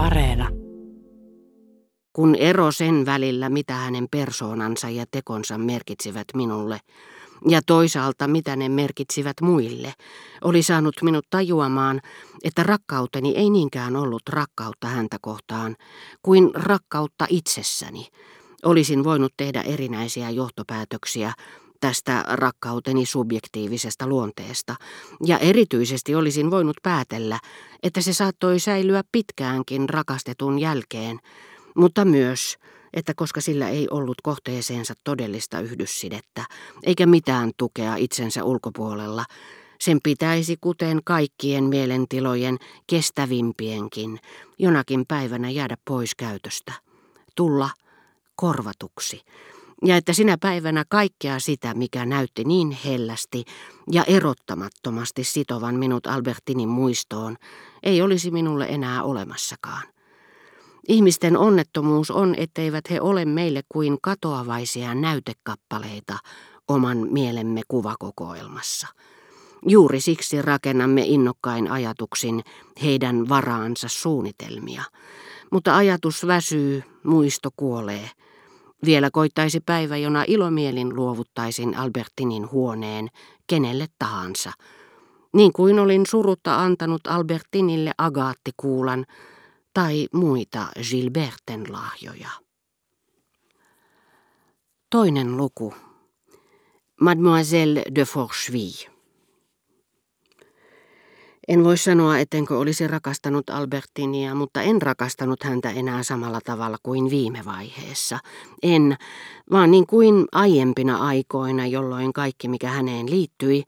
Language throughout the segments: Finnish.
Areena. Kun ero sen välillä, mitä hänen persoonansa ja tekonsa merkitsivät minulle, ja toisaalta mitä ne merkitsivät muille, oli saanut minut tajuamaan, että rakkauteni ei niinkään ollut rakkautta häntä kohtaan, kuin rakkautta itsessäni. Olisin voinut tehdä erinäisiä johtopäätöksiä tästä rakkauteni subjektiivisesta luonteesta, ja erityisesti olisin voinut päätellä, että se saattoi säilyä pitkäänkin rakastetun jälkeen, mutta myös, että koska sillä ei ollut kohteeseensa todellista yhdyssidettä, eikä mitään tukea itsensä ulkopuolella, sen pitäisi, kuten kaikkien mielentilojen kestävimpienkin, jonakin päivänä jäädä pois käytöstä, tulla korvatuksi, ja että sinä päivänä kaikkea sitä, mikä näytti niin hellästi ja erottamattomasti sitovan minut Albertinin muistoon, ei olisi minulle enää olemassakaan. Ihmisten onnettomuus on, etteivät he ole meille kuin katoavaisia näytekappaleita oman mielemme kuvakokoelmassa. Juuri siksi rakennamme innokkain ajatuksin heidän varaansa suunnitelmia. Mutta ajatus väsyy, muisto kuolee. Vielä koittaisi päivä, jona ilomielin luovuttaisin Albertinin huoneen kenelle tahansa. Niin kuin olin surutta antanut Albertinille agaattikuulan, tai muita Gilberten lahjoja. Toinen luku. Mademoiselle de Forcheville. En voi sanoa, ettenkö olisi rakastanut Albertinia, mutta en rakastanut häntä enää samalla tavalla kuin viime vaiheessa. En, vaan niin kuin aiempina aikoina, jolloin kaikki mikä häneen liittyi,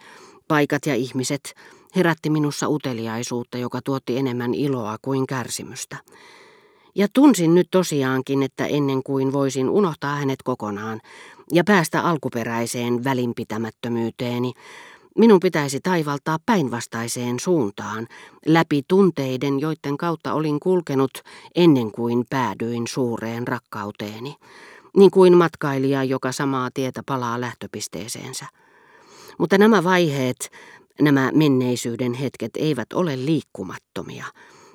paikat ja ihmiset, herätti minussa uteliaisuutta, joka tuotti enemmän iloa kuin kärsimystä. Ja tunsin nyt tosiaankin, että ennen kuin voisin unohtaa hänet kokonaan ja päästä alkuperäiseen välinpitämättömyyteeni, minun pitäisi taivaltaa päinvastaiseen suuntaan, läpi tunteiden, joiden kautta olin kulkenut ennen kuin päädyin suureen rakkauteeni, niin kuin matkailija, joka samaa tietä palaa lähtöpisteeseensä. Mutta nämä vaiheet Nämä menneisyyden hetket eivät ole liikkumattomia.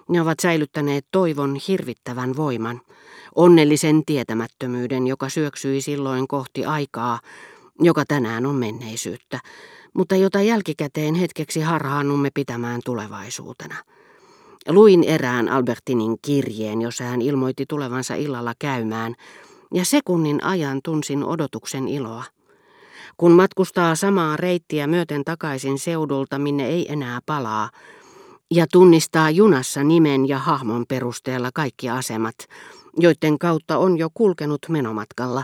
Ne ovat säilyttäneet toivon hirvittävän voiman, onnellisen tietämättömyyden, joka syöksyi silloin kohti aikaa, joka tänään on menneisyyttä, mutta jota jälkikäteen hetkeksi harhaannumme pitämään tulevaisuutena. Luin erään Albertinin kirjeen, jossa hän ilmoitti tulevansa illalla käymään, ja sekunnin ajan tunsin odotuksen iloa. Kun matkustaa samaa reittiä myöten takaisin seudulta, minne ei enää palaa, ja tunnistaa junassa nimen ja hahmon perusteella kaikki asemat, joiden kautta on jo kulkenut menomatkalla,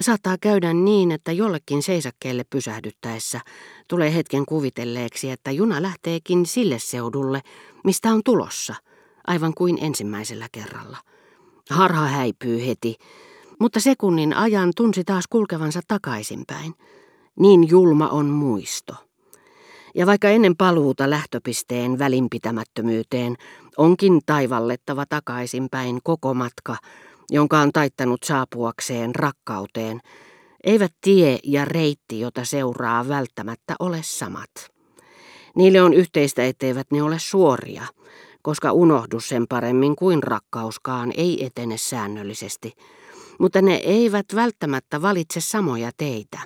saattaa käydä niin, että jollekin seisakkeelle pysähdyttäessä tulee hetken kuvitelleeksi, että juna lähteekin sille seudulle, mistä on tulossa, aivan kuin ensimmäisellä kerralla. Harha häipyy heti, mutta sekunnin ajan tunsi taas kulkevansa takaisinpäin. Niin julma on muisto. Ja vaikka ennen paluuta lähtöpisteen välinpitämättömyyteen onkin taivallettava takaisinpäin koko matka, jonka on taittanut saapuakseen rakkauteen, eivät tie ja reitti, jota seuraa, välttämättä ole samat. Niille on yhteistä, etteivät ne ole suoria, koska unohdus sen paremmin kuin rakkauskaan ei etene säännöllisesti – mutta ne eivät välttämättä valitse samoja teitä.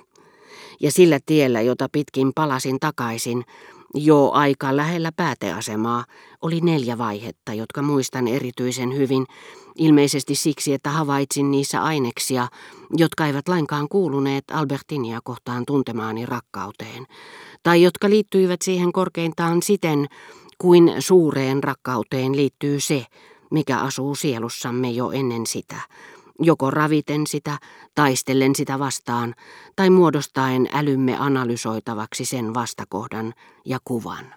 Ja sillä tiellä, jota pitkin palasin takaisin, jo aika lähellä pääteasemaa, oli neljä vaihetta, jotka muistan erityisen hyvin, ilmeisesti siksi, että havaitsin niissä aineksia, jotka eivät lainkaan kuuluneet Albertinia kohtaan tuntemaani rakkauteen, tai jotka liittyivät siihen korkeintaan siten, kuin suureen rakkauteen liittyy se, mikä asuu sielussamme jo ennen sitä, joko raviten sitä, taistellen sitä vastaan tai muodostaen älymme analysoitavaksi sen vastakohdan ja kuvan.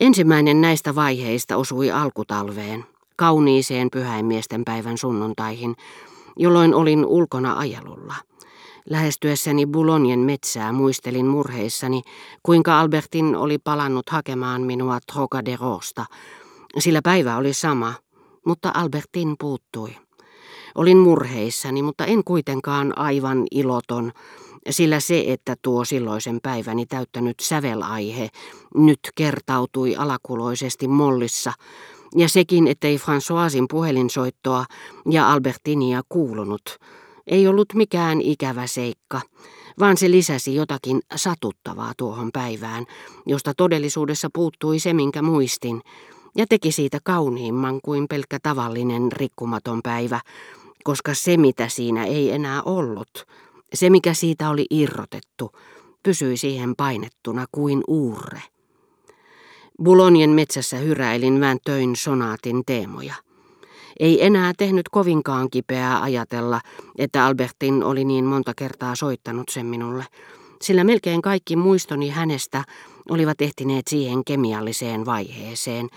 Ensimmäinen näistä vaiheista osui alkutalveen, kauniiseen pyhäinmiesten päivän sunnuntaihin, jolloin olin ulkona ajelulla. Lähestyessäni Bulonien metsää muistelin murheissani, kuinka Albertin oli palannut hakemaan minua Trocaderosta, sillä päivä oli sama – mutta Albertin puuttui. Olin murheissani, mutta en kuitenkaan aivan iloton, sillä se, että tuo silloisen päiväni täyttänyt sävelaihe nyt kertautui alakuloisesti mollissa, Ja sekin, ettei Françoisin puhelinsoittoa ja Albertinia kuulunut, ei ollut mikään ikävä seikka, vaan se lisäsi jotakin satuttavaa tuohon päivään, josta todellisuudessa puuttui se, minkä muistin, ja teki siitä kauniimman kuin pelkkä tavallinen rikkumaton päivä, koska se, mitä siinä ei enää ollut, se, mikä siitä oli irrotettu, pysyi siihen painettuna kuin uurre. Bulonien metsässä hyräilin vääntöin sonaatin teemoja. Ei enää tehnyt kovinkaan kipeää ajatella, että Albertin oli niin monta kertaa soittanut sen minulle, sillä melkein kaikki muistoni hänestä olivat ehtineet siihen kemialliseen vaiheeseen,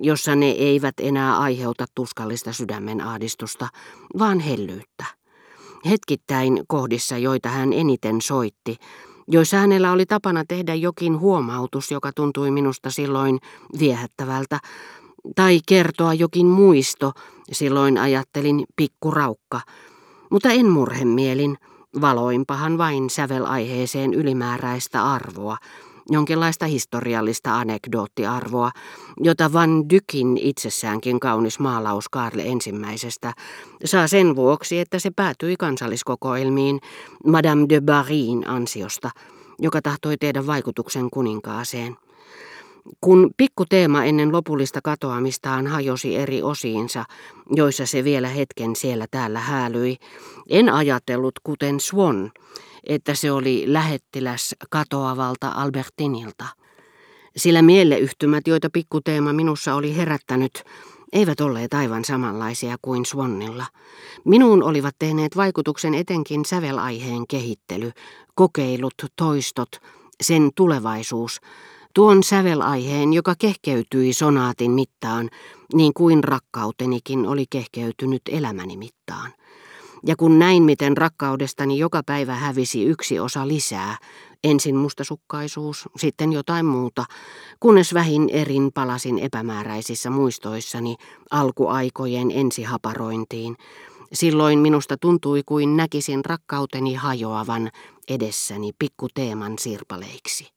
jossa ne eivät enää aiheuta tuskallista sydämen ahdistusta, vaan hellyyttä. Hetkittäin kohdissa, joita hän eniten soitti, joissa hänellä oli tapana tehdä jokin huomautus, joka tuntui minusta silloin viehättävältä, tai kertoa jokin muisto, silloin ajattelin pikkuraukka, mutta en murhemielin, valoinpahan vain sävelaiheeseen ylimääräistä arvoa, jonkinlaista historiallista anekdoottiarvoa, jota Van Dykin itsessäänkin kaunis maalaus Karle ensimmäisestä saa sen vuoksi, että se päätyi kansalliskokoelmiin Madame de Barryn ansiosta, joka tahtoi tehdä vaikutuksen kuninkaaseen. Kun pikkuteema ennen lopullista katoamistaan hajosi eri osiinsa, joissa se vielä hetken siellä täällä häälyi, en ajatellut kuten Swan, että se oli lähettiläs katoavalta Albertinilta. Sillä mieleyhtymät, joita pikkuteema minussa oli herättänyt, eivät olleet aivan samanlaisia kuin Swannilla. Minuun olivat tehneet vaikutuksen etenkin sävelaiheen kehittely, kokeilut, toistot, sen tulevaisuus, tuon sävelaiheen, joka kehkeytyi sonaatin mittaan, niin kuin rakkautenikin oli kehkeytynyt elämäni mittaan. Ja kun näin, miten rakkaudestani joka päivä hävisi yksi osa lisää, ensin mustasukkaisuus, sitten jotain muuta, kunnes vähin erin palasin epämääräisissä muistoissani alkuaikojen ensihaparointiin, silloin minusta tuntui kuin näkisin rakkauteni hajoavan edessäni pikkuteeman sirpaleiksi.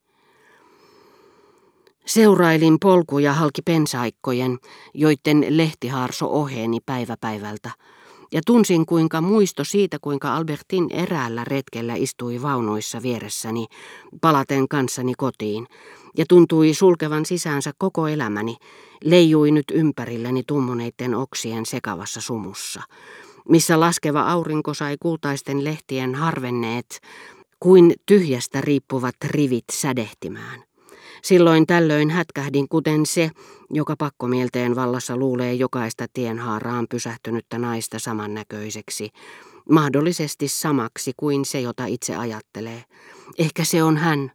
Seurailin polkuja halki pensaikkojen, joiden lehtiharso oheni päivä päivältä, ja tunsin kuinka muisto siitä, kuinka Albertin eräällä retkellä istui vaunuissa vieressäni, palaten kanssani kotiin, ja tuntui sulkevan sisäänsä koko elämäni, leijui nyt ympärilläni tummuneiden oksien sekavassa sumussa, missä laskeva aurinko sai kultaisten lehtien harvenneet kuin tyhjästä riippuvat rivit sädehtimään. Silloin tällöin hätkähdin kuten se, joka pakkomielteen vallassa luulee jokaista tienhaaraan pysähtynyttä naista samannäköiseksi, mahdollisesti samaksi kuin se, jota itse ajattelee. Ehkä se on hän.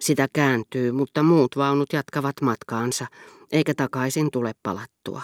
Sitä kääntyy, mutta muut vaunut jatkavat matkaansa, eikä takaisin tule palattua.